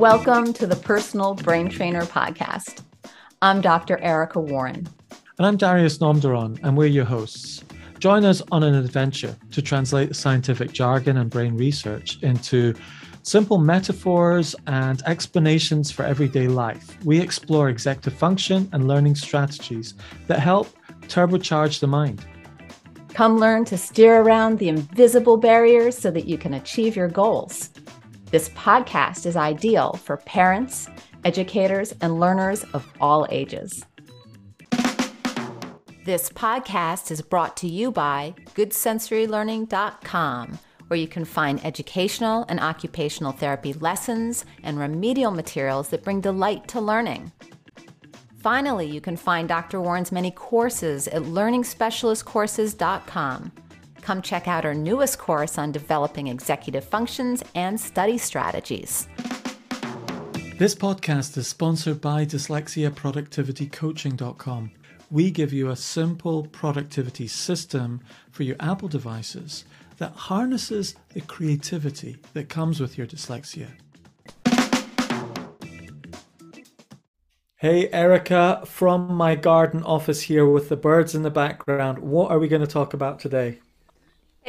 Welcome to the Personal Brain Trainer Podcast. I'm Dr. Erica Warren. And I'm Darius Namdaran, and we're your hosts. Join us on an adventure to translate scientific jargon and brain research into simple metaphors and explanations for everyday life. We explore executive function and learning strategies that help turbocharge the mind. Come learn to steer around the invisible barriers so that you can achieve your goals. This podcast is ideal for parents, educators, and learners of all ages. This podcast is brought to you by GoodSensoryLearning.com, where you can find educational and occupational therapy lessons and remedial materials that bring delight to learning. Finally, you can find Dr. Warren's many courses at LearningSpecialistCourses.com. Come check out our newest course on developing executive functions and study strategies. This podcast is sponsored by DyslexiaProductivityCoaching.com. We give you a simple productivity system for your Apple devices that harnesses the creativity that comes with your dyslexia. Hey, Erica, from my garden office here with the birds in the background, what are we going to talk about today?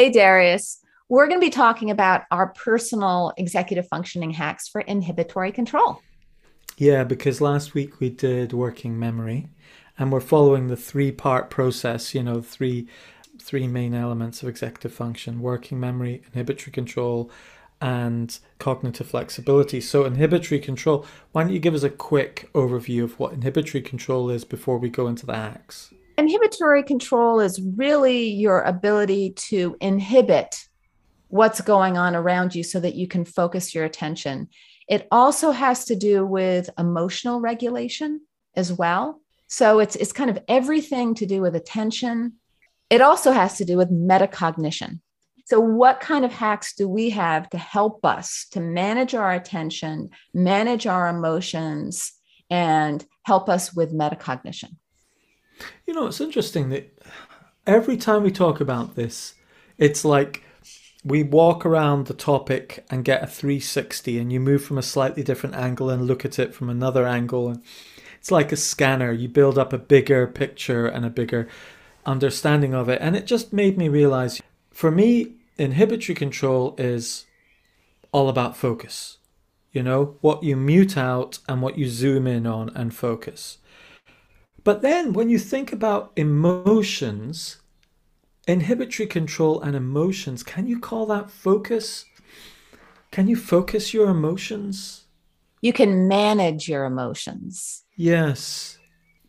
Hey, Darius. We're going to be talking about our personal executive functioning hacks for inhibitory control. Yeah, because last week we did working memory and we're following the three part process, you know, three three main elements of executive function, working memory, inhibitory control, and cognitive flexibility. So inhibitory control, why don't you give us a quick overview of what inhibitory control is before we go into the hacks? Inhibitory control is really your ability to inhibit what's going on around you so that you can focus your attention. It also has to do with emotional regulation as well. So it's it's kind of everything to do with attention. It also has to do with metacognition. So what kind of hacks do we have to help us to manage our attention, manage our emotions and help us with metacognition? You know, it's interesting that every time we talk about this, it's like we walk around the topic and get a 360 and you move from a slightly different angle and look at it from another angle. And it's like a scanner. You build up a bigger picture and a bigger understanding of it. And it just made me realize for me inhibitory control is all about focus. You know what you mute out and what you zoom in on and focus but then when you think about emotions, inhibitory control and emotions, can you call that focus? Can you focus your emotions? You can manage your emotions. Yes.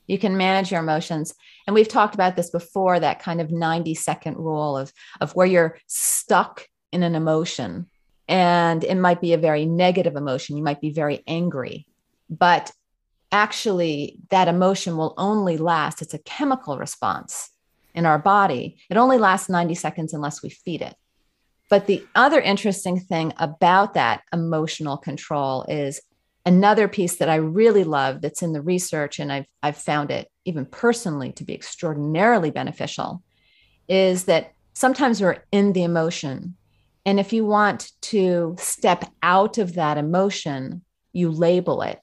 You can manage your emotions. And we've talked about this before that kind of 90 second rule of, of where you're stuck in an emotion. And it might be a very negative emotion. You might be very angry. But actually that emotion will only last, it's a chemical response in our body. It only lasts 90 seconds unless we feed it. But the other interesting thing about that emotional control is another piece that I really love that's in the research, and I've, I've found it even personally to be extraordinarily beneficial, is that sometimes we're in the emotion. And if you want to step out of that emotion, you label it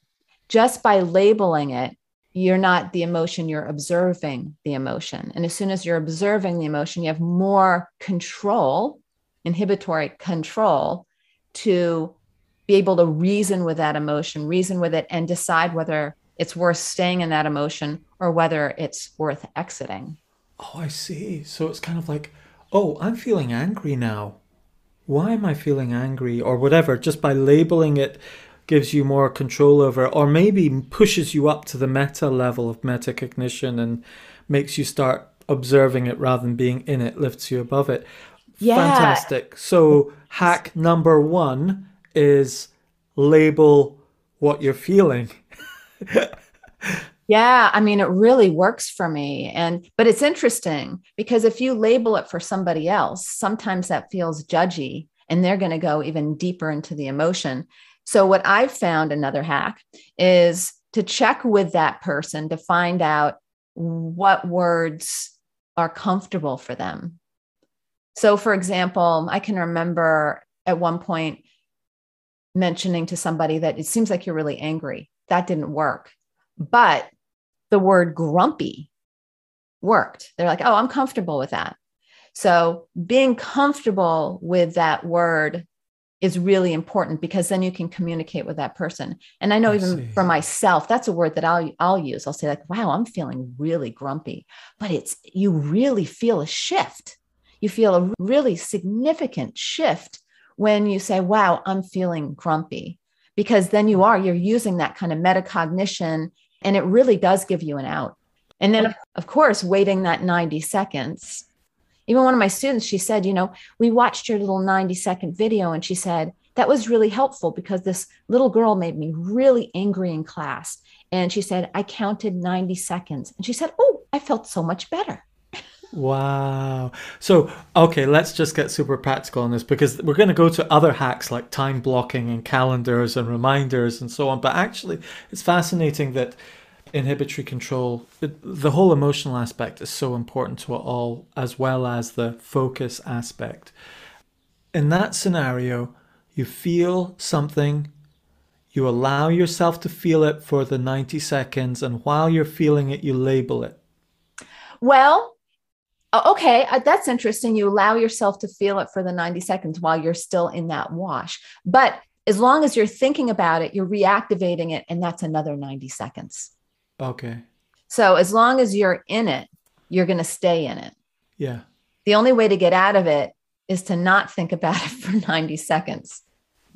just by labeling it, you're not the emotion, you're observing the emotion. And as soon as you're observing the emotion, you have more control, inhibitory control to be able to reason with that emotion, reason with it, and decide whether it's worth staying in that emotion or whether it's worth exiting. Oh, I see. So it's kind of like, oh, I'm feeling angry now. Why am I feeling angry or whatever? Just by labeling it gives you more control over it, or maybe pushes you up to the meta level of metacognition and makes you start observing it rather than being in it, lifts you above it. Yeah. Fantastic. So, hack number one is label what you're feeling. yeah, I mean, it really works for me. And, but it's interesting because if you label it for somebody else, sometimes that feels judgy and they're going to go even deeper into the emotion. So, what I've found another hack is to check with that person to find out what words are comfortable for them. So, for example, I can remember at one point mentioning to somebody that it seems like you're really angry. That didn't work. But the word grumpy worked. They're like, oh, I'm comfortable with that. So being comfortable with that word is really important because then you can communicate with that person. And I know I even see. for myself, that's a word that I'll I'll use. I'll say like, "Wow, I'm feeling really grumpy," but it's you really feel a shift. You feel a really significant shift when you say, "Wow, I'm feeling grumpy," because then you are you're using that kind of metacognition, and it really does give you an out. And then, of course, waiting that 90 seconds even one of my students, she said, you know, we watched your little 90 second video and she said, that was really helpful because this little girl made me really angry in class. And she said, I counted 90 seconds. And she said, Oh, I felt so much better. Wow. So, okay, let's just get super practical on this because we're going to go to other hacks like time blocking and calendars and reminders and so on. But actually, it's fascinating that inhibitory control, the whole emotional aspect is so important to it all, as well as the focus aspect. In that scenario, you feel something, you allow yourself to feel it for the 90 seconds, and while you're feeling it, you label it. Well, okay, uh, that's interesting. You allow yourself to feel it for the 90 seconds while you're still in that wash. But as long as you're thinking about it, you're reactivating it, and that's another 90 seconds. Okay. So as long as you're in it, you're going to stay in it. Yeah. The only way to get out of it is to not think about it for 90 seconds.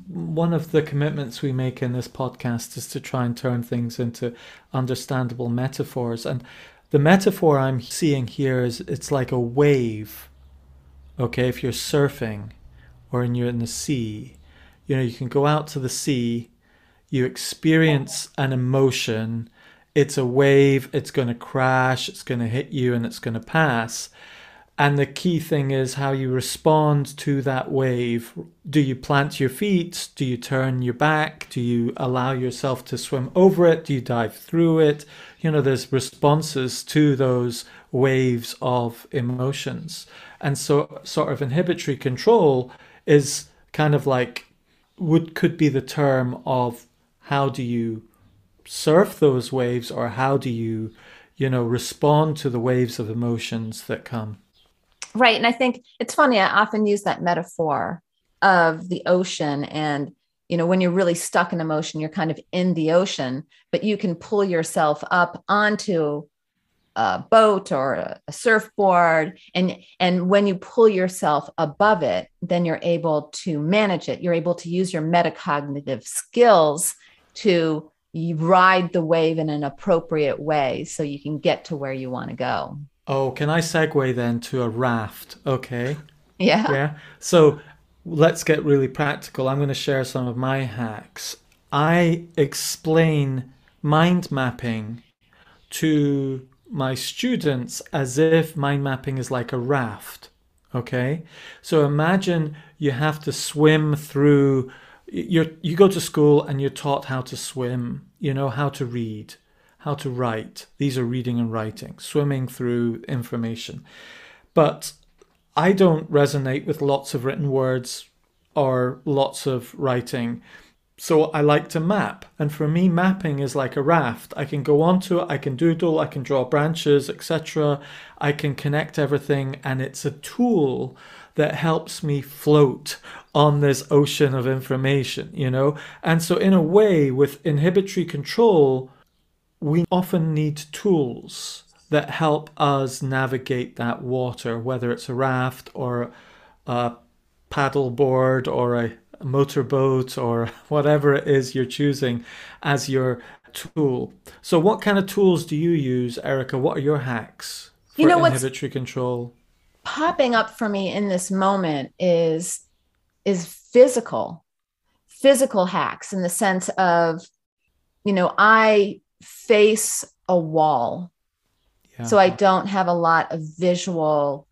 One of the commitments we make in this podcast is to try and turn things into understandable metaphors. And the metaphor I'm seeing here is it's like a wave. Okay, if you're surfing or you're in the sea, you know, you can go out to the sea, you experience an emotion, it's a wave, it's going to crash, it's going to hit you, and it's going to pass. And the key thing is how you respond to that wave. Do you plant your feet? Do you turn your back? Do you allow yourself to swim over it? Do you dive through it? You know, there's responses to those waves of emotions. And so, sort of inhibitory control is kind of like, would could be the term of how do you surf those waves or how do you you know respond to the waves of emotions that come? Right and i think it's funny i often use that metaphor of the ocean and you know when you're really stuck in emotion you're kind of in the ocean but you can pull yourself up onto a boat or a surfboard and and when you pull yourself above it then you're able to manage it. You're able to use your metacognitive skills to you ride the wave in an appropriate way so you can get to where you want to go. Oh, can I segue then to a raft? Okay. Yeah. Yeah. So let's get really practical. I'm going to share some of my hacks. I explain mind mapping to my students as if mind mapping is like a raft. Okay. So imagine you have to swim through you're you go to school and you're taught how to swim you know how to read how to write. These are reading and writing swimming through information. But i don't resonate with lots of written words or lots of writing. So i like to map. And for me mapping is like a raft. I can go onto it i can doodle i can draw branches etc i can connect everything and it's a tool that helps me float on this ocean of information, you know? And so, in a way, with inhibitory control, we often need tools that help us navigate that water, whether it's a raft or a paddle board or a motorboat or whatever it is you're choosing as your tool. So, what kind of tools do you use, Erica? What are your hacks for you know inhibitory control? Popping up for me in this moment is is physical physical hacks in the sense of you know i face a wall. Yeah. so i don't have a lot of visual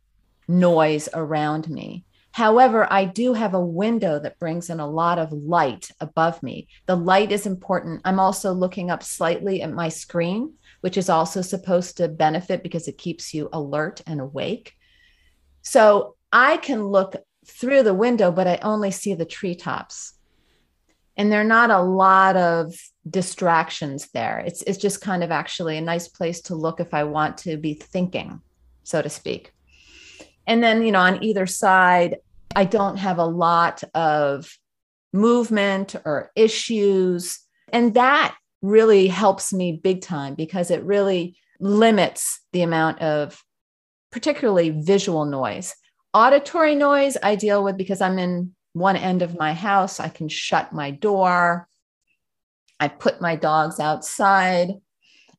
noise around me. However i do have a window that brings in a lot of light above me. The light is important. I'm also looking up slightly at my screen which is also supposed to benefit because it keeps you alert and awake so I can look through the window, but I only see the treetops. and there are not a lot of distractions there. It's it's just kind of actually a nice place to look if I want to be thinking, so to speak. And then, you know, on either side, I don't have a lot of movement or issues. And that really helps me big time because it really limits the amount of particularly visual noise. Auditory noise I deal with because I'm in one end of my house. I can shut my door. I put my dogs outside.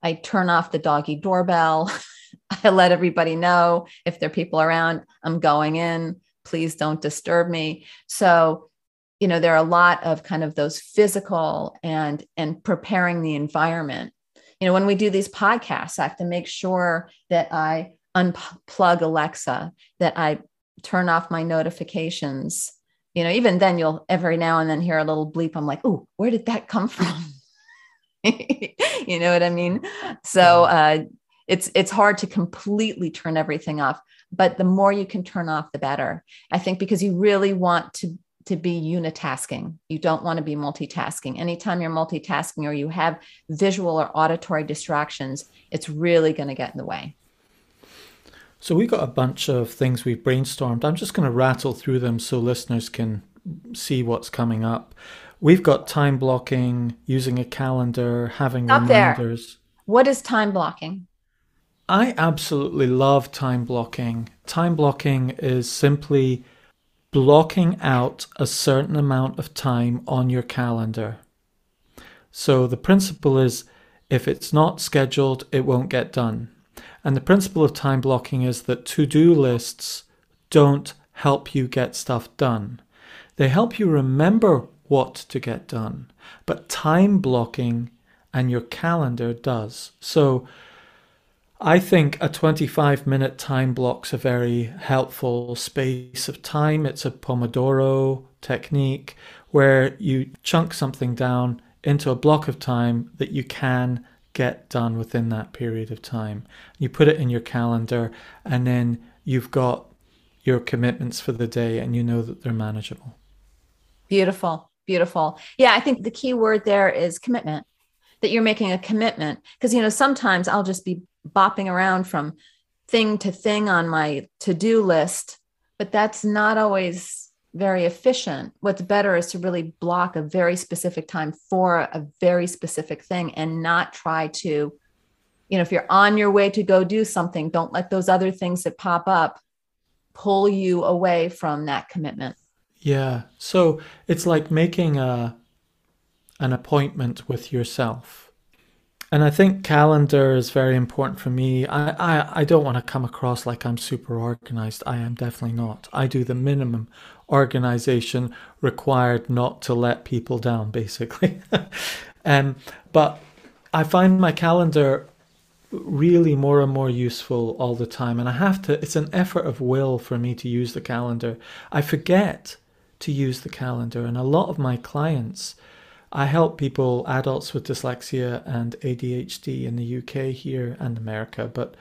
I turn off the doggy doorbell. I let everybody know if there are people around, I'm going in. Please don't disturb me. So, you know, there are a lot of kind of those physical and and preparing the environment. You know, when we do these podcasts, I have to make sure that I unplug Alexa, that I turn off my notifications. You know, even then you'll every now and then hear a little bleep. I'm like, oh, where did that come from? you know what I mean? So uh, it's it's hard to completely turn everything off, but the more you can turn off, the better. I think because you really want to to be unitasking. You don't want to be multitasking. Anytime you're multitasking or you have visual or auditory distractions, it's really going to get in the way. So we've got a bunch of things we've brainstormed. I'm just going to rattle through them so listeners can see what's coming up. We've got time blocking, using a calendar, having Up reminders. There. What is time blocking? I absolutely love time blocking. Time blocking is simply blocking out a certain amount of time on your calendar. So the principle is if it's not scheduled, it won't get done. And the principle of time blocking is that to do lists don't help you get stuff done. They help you remember what to get done, but time blocking and your calendar does. So I think a 25 minute time block's a very helpful space of time. It's a Pomodoro technique where you chunk something down into a block of time that you can get done within that period of time. You put it in your calendar, and then you've got your commitments for the day and you know that they're manageable. Beautiful. Beautiful. Yeah, I think the key word there is commitment, that you're making a commitment. Because, you know, sometimes I'll just be bopping around from thing to thing on my to do list, but that's not always very efficient. What's better is to really block a very specific time for a very specific thing and not try to, you know, if you're on your way to go do something, don't let those other things that pop up pull you away from that commitment. Yeah. So it's like making a an appointment with yourself. And I think calendar is very important for me. I, I, I don't want to come across like I'm super organized. I am definitely not. I do the minimum organization required not to let people down, basically. um, but I find my calendar really more and more useful all the time. And I have to, it's an effort of will for me to use the calendar. I forget to use the calendar. And a lot of my clients, I help people, adults with dyslexia and ADHD in the UK here and America, but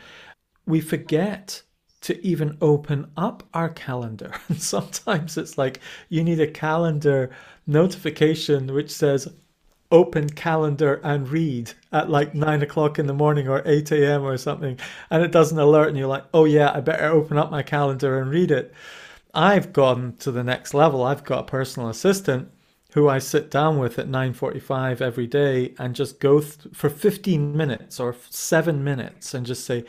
we forget to even open up our calendar. And sometimes it's like you need a calendar notification which says open calendar and read at like nine o'clock in the morning or 8 a.m. or something. And it doesn't alert, and you're like, oh yeah, I better open up my calendar and read it. I've gone to the next level. I've got a personal assistant who I sit down with at 9:45 every day and just go th- for 15 minutes or 7 minutes and just say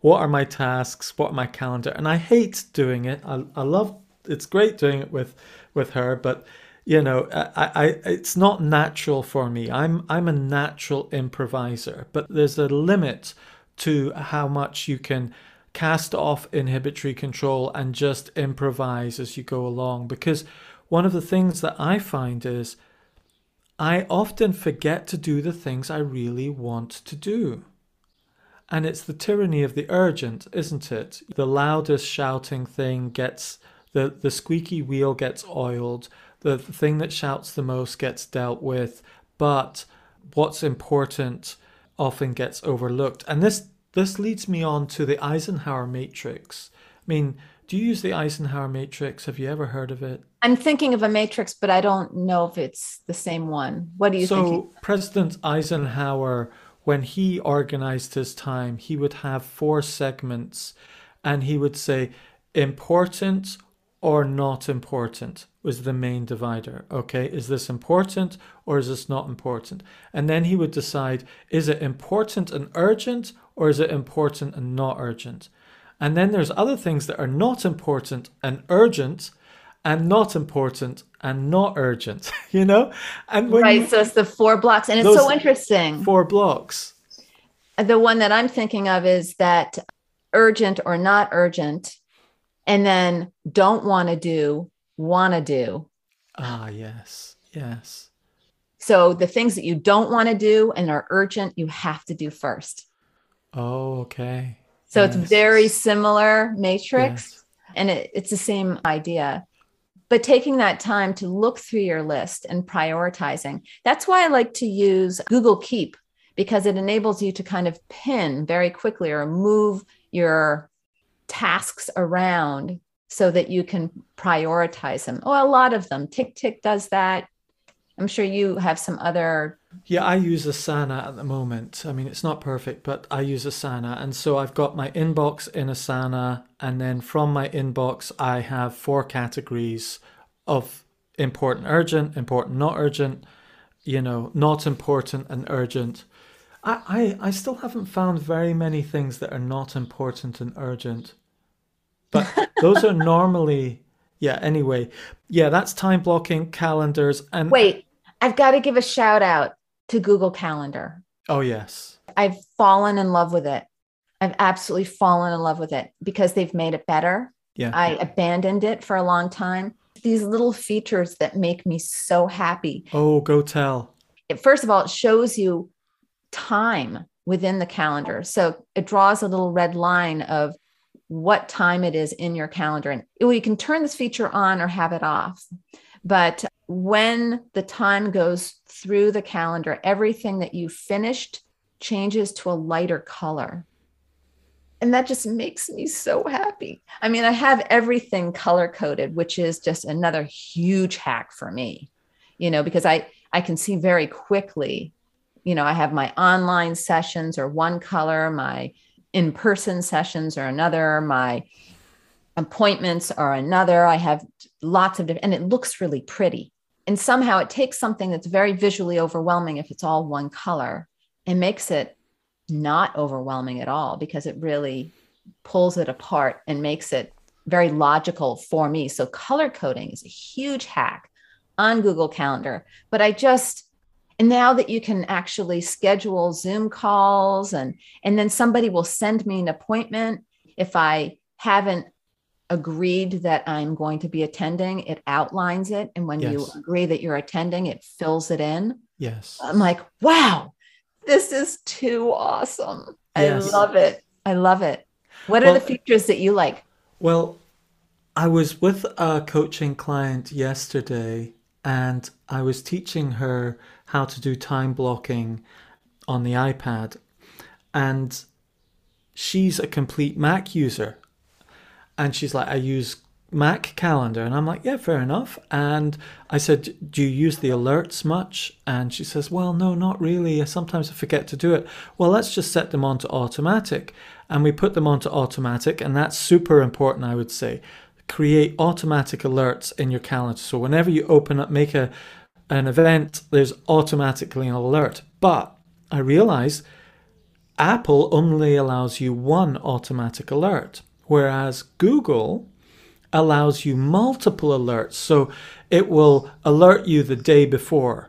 what are my tasks, what are my calendar. And I hate doing it. I, I love it's great doing it with with her, but you know, I, I it's not natural for me. I'm I'm a natural improviser, but there's a limit to how much you can cast off inhibitory control and just improvise as you go along. Because one of the things that I find is I often forget to do the things I really want to do. And it's the tyranny of the urgent, isn't it? The loudest shouting thing gets the, the squeaky wheel gets oiled, the, thing that shouts the most gets dealt with, but what's important often gets overlooked. And this this leads me on to the Eisenhower matrix. I mean, Do you use the Eisenhower matrix? Have you ever heard of it? I'm thinking of a matrix, but I don't know if it's the same one. What do you think? So, President Eisenhower, when he organized his time, he would have four segments and he would say, important or not important was the main divider. Okay, is this important or is this not important? And then he would decide is it important and urgent or is it important and not urgent? And then there's other things that are not important and urgent and not important and not urgent, you know? And right, you, so it's the four blocks. And it's so interesting. Four blocks. The one that I'm thinking of is that urgent or not urgent, and then don't want to do, want to do. Ah, yes, yes. So the things that you don't want to do and are urgent, you have to do first. Oh, okay. So yes. it's very similar matrix yes. and it, it's the same idea. But taking that time to look through your list and prioritizing, that's why I like to use Google Keep because it enables you to kind of pin very quickly or move your tasks around so that you can prioritize them. Oh, a lot of them. TickTick does that. I'm sure you have some other. Yeah, I use Asana at the moment. I mean, it's not perfect, but I use Asana. And so I've got my inbox in Asana. And then from my inbox, I have four categories of important, urgent, important, not urgent, you know, not important and urgent. I, I, I still haven't found very many things that are not important and urgent. But those are normally, yeah, anyway. Yeah, that's time blocking, calendars. And wait, I've got to give a shout out to Google Calendar. Oh, yes. I've fallen in love with it. I've absolutely fallen in love with it because they've made it better. Yeah. I abandoned it for a long time. These little features that make me so happy. Oh, go tell. It, First of all, it shows you time within the calendar. So it draws a little red line of what time it is in your calendar. And you can turn this feature on or have it off. But when the time goes through the calendar, everything that you finished changes to a lighter color. And that just makes me so happy. I mean, I have everything color coded, which is just another huge hack for me, you know, because I, I can see very quickly, you know, I have my online sessions or one color, my in person sessions are another, my appointments are another. I have lots of different, and it looks really pretty. And somehow it takes something that's very visually overwhelming if it's all one color and makes it not overwhelming at all because it really pulls it apart and makes it very logical for me. So color coding is a huge hack on Google Calendar. But I just and now that you can actually schedule Zoom calls and and then somebody will send me an appointment if I haven't agreed that I'm going to be attending, it outlines it. And when yes. you agree that you're attending, it fills it in. Yes. I'm like, wow, this is too awesome. Yes. I love it. I love it. What well, are the features that you like? Well, I was with a coaching client yesterday and I was teaching her how to do time blocking on the iPad. And she's a complete Mac user and she's like, I use Mac Calendar. And I'm like, yeah, fair enough. And I said, do you use the alerts much? And she says, well, no, not really. Sometimes I forget to do it. Well, let's just set them onto automatic. And we put them onto automatic. And that's super important, I would say. Create automatic alerts in your calendar. So whenever you open up, make a an event, there's automatically an alert. But I realize Apple only allows you one automatic alert whereas Google allows you multiple alerts. So it will alert you the day before,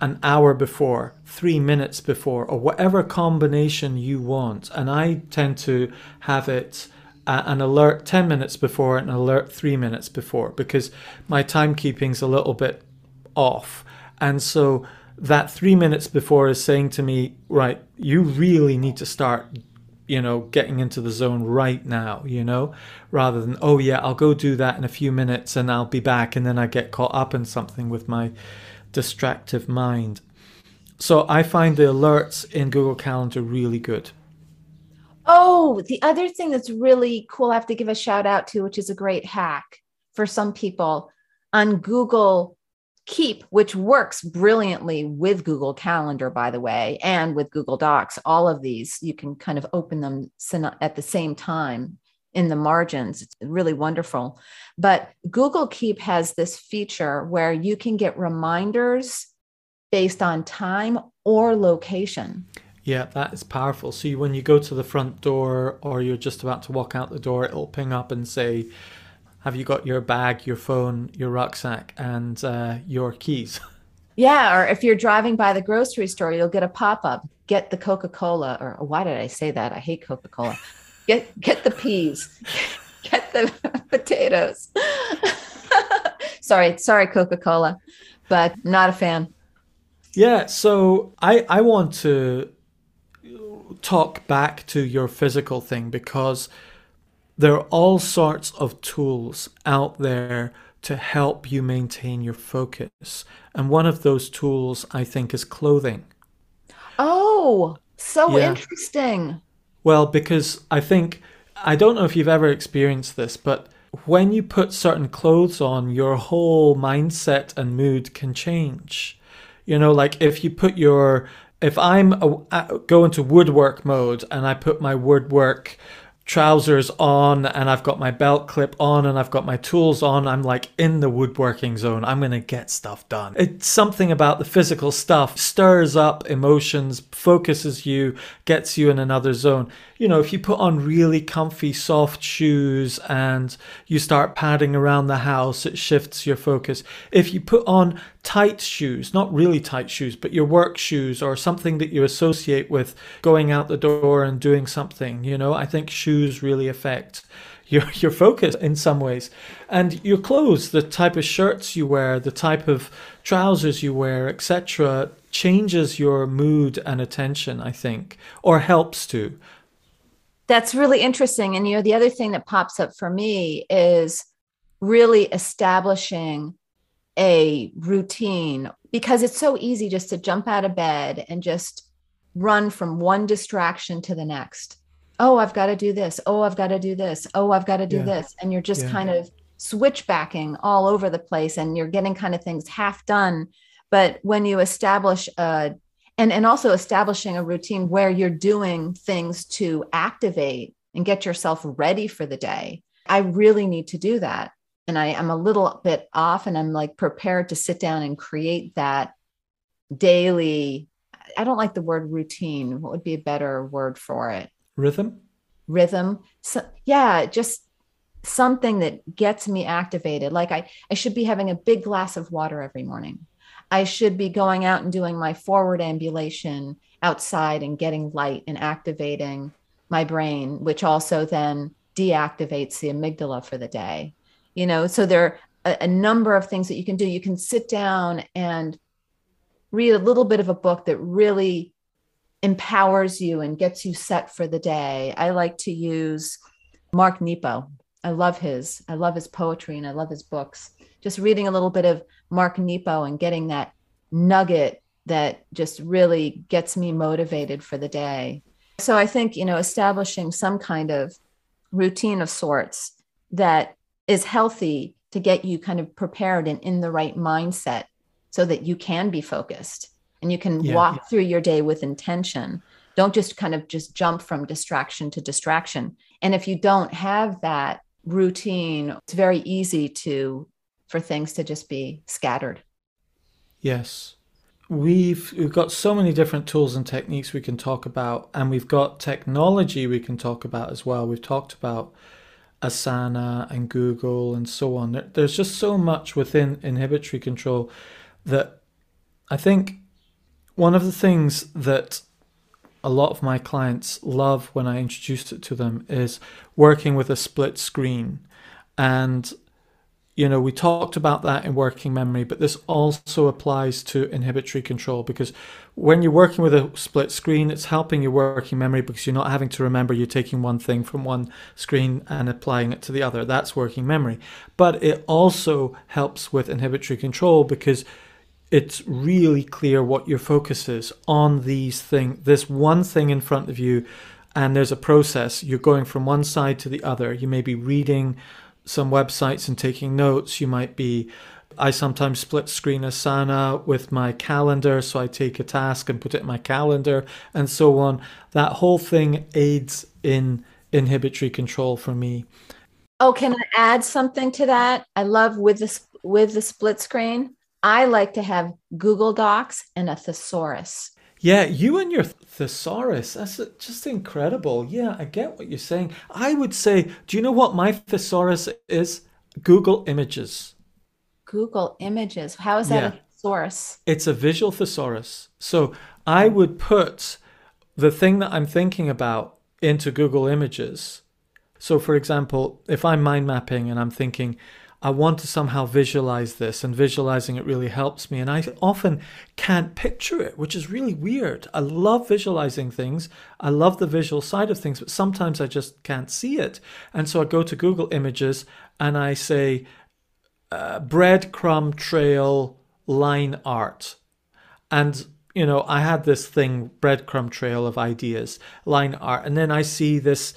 an hour before, three minutes before, or whatever combination you want. And I tend to have it uh, an alert 10 minutes before and an alert three minutes before because my timekeeping's a little bit off. And so that three minutes before is saying to me, right, you really need to start you know, getting into the zone right now, you know, rather than, oh, yeah, I'll go do that in a few minutes and I'll be back. And then I get caught up in something with my distractive mind. So I find the alerts in Google Calendar really good. Oh, the other thing that's really cool, I have to give a shout out to, which is a great hack for some people on Google Keep, which works brilliantly with Google Calendar, by the way, and with Google Docs. All of these, you can kind of open them at the same time in the margins. It's really wonderful. But Google Keep has this feature where you can get reminders based on time or location. Yeah, that is powerful. So when you go to the front door or you're just about to walk out the door, it'll ping up and say, "Have you got your bag, your phone, your rucksack, and uh, your keys?" Yeah, or if you're driving by the grocery store, you'll get a pop up. Get the Coca Cola, or why did I say that? I hate Coca Cola. Get get the peas. Get the potatoes. sorry, sorry, Coca Cola, but not a fan. Yeah, so I I want to talk back to your physical thing because there are all sorts of tools out there to help you maintain your focus. And one of those tools, I think, is clothing. Oh, so yeah. interesting. Well, because I think, I don't know if you've ever experienced this, but when you put certain clothes on, your whole mindset and mood can change. You know, like if you put your if I'm a, go into woodwork mode and I put my woodwork trousers on and I've got my belt clip on and I've got my tools on, I'm like in the woodworking zone. I'm going to get stuff done. It's something about the physical stuff stirs up emotions, focuses you, gets you in another zone. You know, if you put on really comfy, soft shoes and you start padding around the house, it shifts your focus. If you put on tight shoes, not really tight shoes, but your work shoes or something that you associate with going out the door and doing something. You know, I think shoes really affect your, your focus in some ways. And your clothes, the type of shirts you wear, the type of trousers you wear, etc., changes your mood and attention, I think, or helps to. That's really interesting. And, you know, the other thing that pops up for me is really establishing a routine because it's so easy just to jump out of bed and just run from one distraction to the next. Oh, I've got to do this. Oh, I've got to do this. Oh, I've got to do yeah. this. And you're just yeah. kind of switchbacking all over the place and you're getting kind of things half done. But when you establish a and, and also establishing a routine where you're doing things to activate and get yourself ready for the day. I really need to do that and I am a little bit off and I'm like prepared to sit down and create that daily. I don't like the word routine. What would be a better word for it? Rhythm. Rhythm. So, yeah, just something that gets me activated. Like I, I should be having a big glass of water every morning. I should be going out and doing my forward ambulation outside and getting light and activating my brain, which also then deactivates the amygdala for the day you know so there are a, a number of things that you can do. You can sit down and read a little bit of a book that really empowers you and gets you set for the day. I like to use mark nepo. I love his i love his poetry and i love his books. Just reading a little bit of mark nepo and getting that nugget that just really gets me motivated for the day. So i think you know establishing some kind of routine of sorts that is healthy to get you kind of prepared and in the right mindset so that you can be focused and you can yeah, walk yeah. through your day with intention. Don't just kind of just jump from distraction to distraction. And if you don't have that routine it's very easy to for things to just be scattered. Yes. We've we've got so many different tools and techniques we can talk about and we've got technology we can talk about as well. We've talked about Asana and Google and so on. There's just so much within inhibitory control that I think one of the things that a lot of my clients love when I introduced it to them is working with a split screen. And you know, we talked about that in working memory, but this also applies to inhibitory control because when you're working with a split screen, it's helping your working memory because you're not having to remember you're taking one thing from one screen and applying it to the other. That's working memory. But it also helps with inhibitory control because it's really clear what your focus is on these thing, this one thing in front of you and there's a process. You're going from one side to the other. You may be reading some websites and taking notes. You might be I sometimes split screen Asana with my calendar, so I take a task and put it in my calendar and so on. That whole thing aids in inhibitory control for me. Oh, can I add something to that? I love with the with the split screen. I like to have Google Docs and a thesaurus. Yeah, you and your thesaurus, that's just incredible. Yeah, I get what you're saying. I would say, do you know what my thesaurus is? Google Images. Google Images. How is that yeah. a source? It's a visual thesaurus. So I would put the thing that I'm thinking about into Google Images. So, for example, if I'm mind mapping and I'm thinking, I want to somehow visualize this, and visualizing it really helps me. And I often can't picture it, which is really weird. I love visualizing things, I love the visual side of things, but sometimes I just can't see it. And so I go to Google Images and I say, uh, breadcrumb trail line art. And, you know, I had this thing, breadcrumb trail of ideas, line art. And then I see this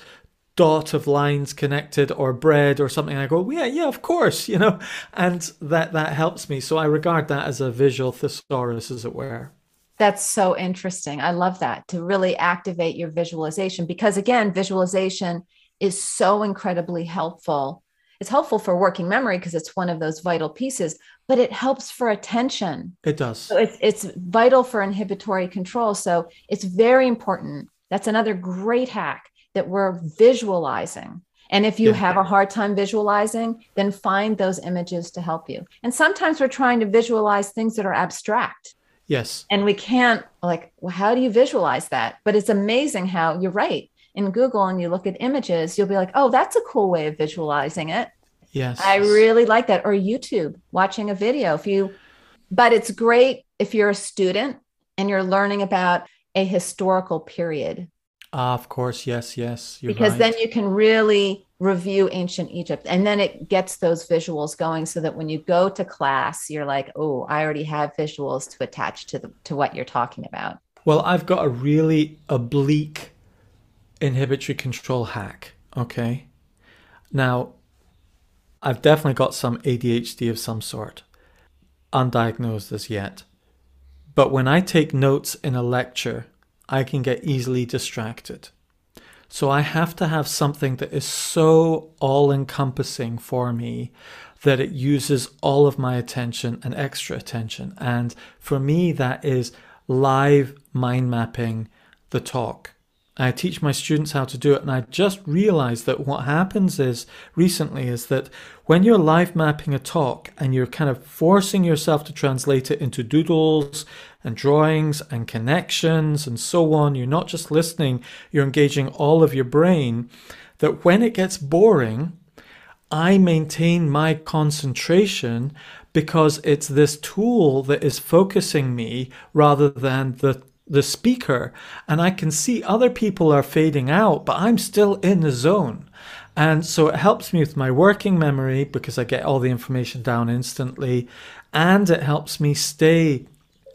dot of lines connected or bread or something. I go, yeah, yeah, of course, you know, and that that helps me. So I regard that as a visual thesaurus, as it were. That's so interesting. I love that to really activate your visualization because again, visualization is so incredibly helpful. It's helpful for working memory because it's one of those vital pieces, but it helps for attention. It does. So it's it's vital for inhibitory control. So it's very important. That's another great hack that we're visualizing. And if you yeah. have a hard time visualizing, then find those images to help you. And sometimes we're trying to visualize things that are abstract. Yes. And we can't, like, well, how do you visualize that? But it's amazing how you're right. In Google and you look at images, you'll be like, oh, that's a cool way of visualizing it. Yes. I really like that. Or YouTube, watching a video. If you, but it's great if you're a student and you're learning about a historical period Ah, of course, yes, yes. because right. then you can really review ancient Egypt and then it gets those visuals going so that when you go to class, you're like, oh, I already have visuals to attach to the to what you're talking about. Well, I've got a really oblique inhibitory control hack. Okay. Now, I've definitely got some ADHD of some sort, undiagnosed as yet. But when I take notes in a lecture, I can get easily distracted. So I have to have something that is so all encompassing for me that it uses all of my attention and extra attention. And for me, that is live mind mapping the talk. I teach my students how to do it, and I just realized that what happens is recently is that when you're live mapping a talk and you're kind of forcing yourself to translate it into doodles and drawings and connections and so on, you're not just listening, you're engaging all of your brain. That when it gets boring, I maintain my concentration because it's this tool that is focusing me rather than the the speaker and I can see other people are fading out, but I'm still in the zone. And so it helps me with my working memory because I get all the information down instantly. And it helps me stay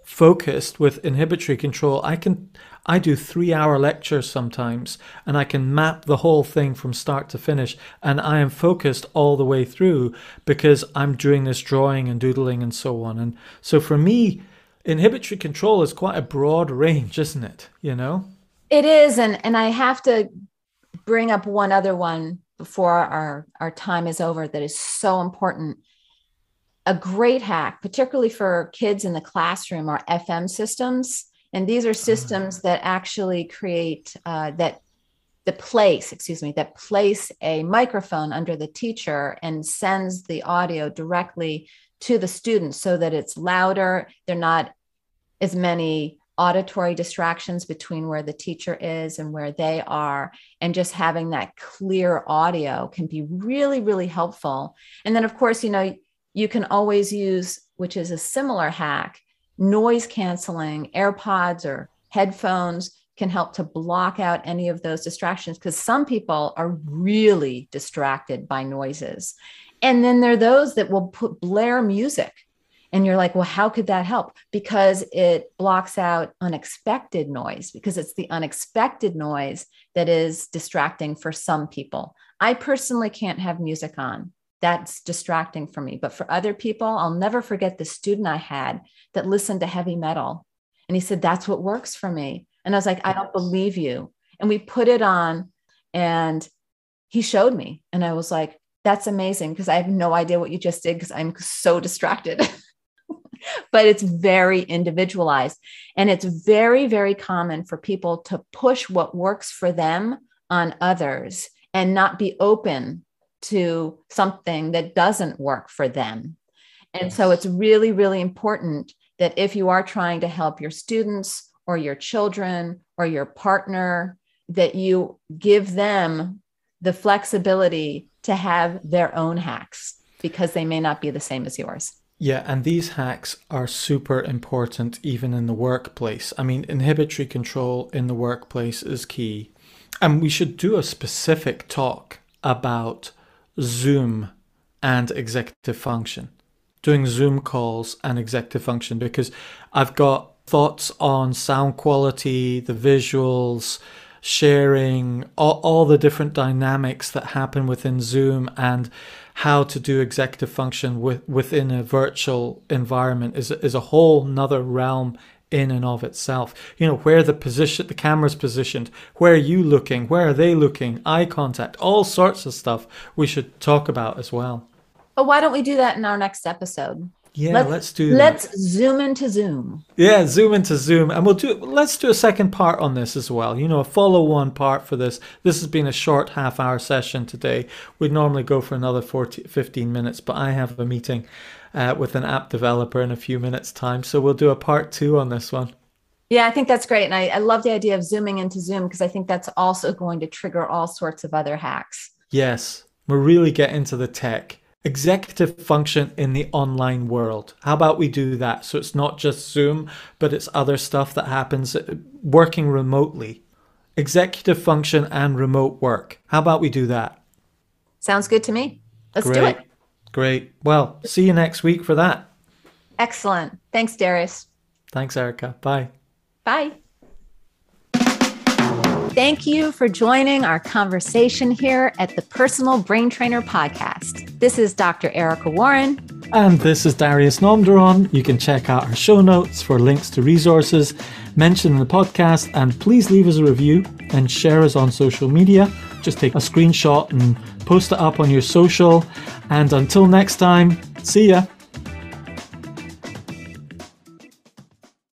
focused with inhibitory control. I can I do three hour lectures sometimes and I can map the whole thing from start to finish and I am focused all the way through because I'm doing this drawing and doodling and so on. And so for me, inhibitory control is quite a broad range, isn't it? You know? It is. And and I have to bring up one other one before our, our time is over that is so important. A great hack, particularly for kids in the classroom, are FM systems. And these are systems that actually create uh, that the place, excuse me, that place a microphone under the teacher and sends the audio directly to the students so that it's louder. They're not as many auditory distractions between where the teacher is and where they are. And just having that clear audio can be really really helpful. And then of course you know you can always use which is a similar hack noise canceling. Airpods or headphones can help to block out any of those distractions because some people are really distracted by noises and then there are those that will put blare music And you're like, well, how could that help? Because it blocks out unexpected noise, because it's the unexpected noise that is distracting for some people. I personally can't have music on. That's distracting for me. But for other people, I'll never forget the student I had that listened to heavy metal. And he said, That's what works for me. And I was like, I don't believe you. And we put it on and he showed me. And I was like, That's amazing because I have no idea what you just did because I'm so distracted. but it's very individualized. And it's very, very common for people to push what works for them on others and not be open to something that doesn't work for them. And so it's really, really important that if you are trying to help your students or your children or your partner, that you give them the flexibility to have their own hacks because they may not be the same as yours. Yeah, and these hacks are super important even in the workplace. I mean, inhibitory control in the workplace is key. And we should do a specific talk about Zoom and executive function, doing Zoom calls and executive function, because I've got thoughts on sound quality, the visuals, sharing, all, all the different dynamics that happen within Zoom and how to do executive function with, within a virtual environment is, is a whole nother realm in and of itself. You know, where the position, the camera's positioned, where are you looking, where are they looking, eye contact, all sorts of stuff we should talk about as well. But why don't we do that in our next episode? Yeah, let's, let's do that. Let's zoom into Zoom. Yeah, zoom into Zoom. And we'll do let's do a second part on this as well. You know, a follow one part for this. This has been a short half hour session today. We'd normally go for another 40, 15 minutes, but I have a meeting uh, with an app developer in a few minutes' time. So we'll do a part two on this one. Yeah, I think that's great. And I, I love the idea of zooming into Zoom because I think that's also going to trigger all sorts of other hacks. Yes, we'll really get into the tech. Executive function in the online world. How about we do that? So it's not just Zoom, but it's other stuff that happens uh, working remotely. Executive function and remote work. How about we do that? Sounds good to me. Let's Great. do it. Great. Well, see you next week for that. Excellent. Thanks, Darius. Thanks, Erica. Bye. Bye. Thank you for joining our conversation here at the Personal Brain Trainer Podcast. This is Dr. Erica Warren. And this is Darius Namdaran. You can check out our show notes for links to resources mentioned in the podcast. And please leave us a review and share us on social media. Just take a screenshot and post it up on your social. And until next time, see ya.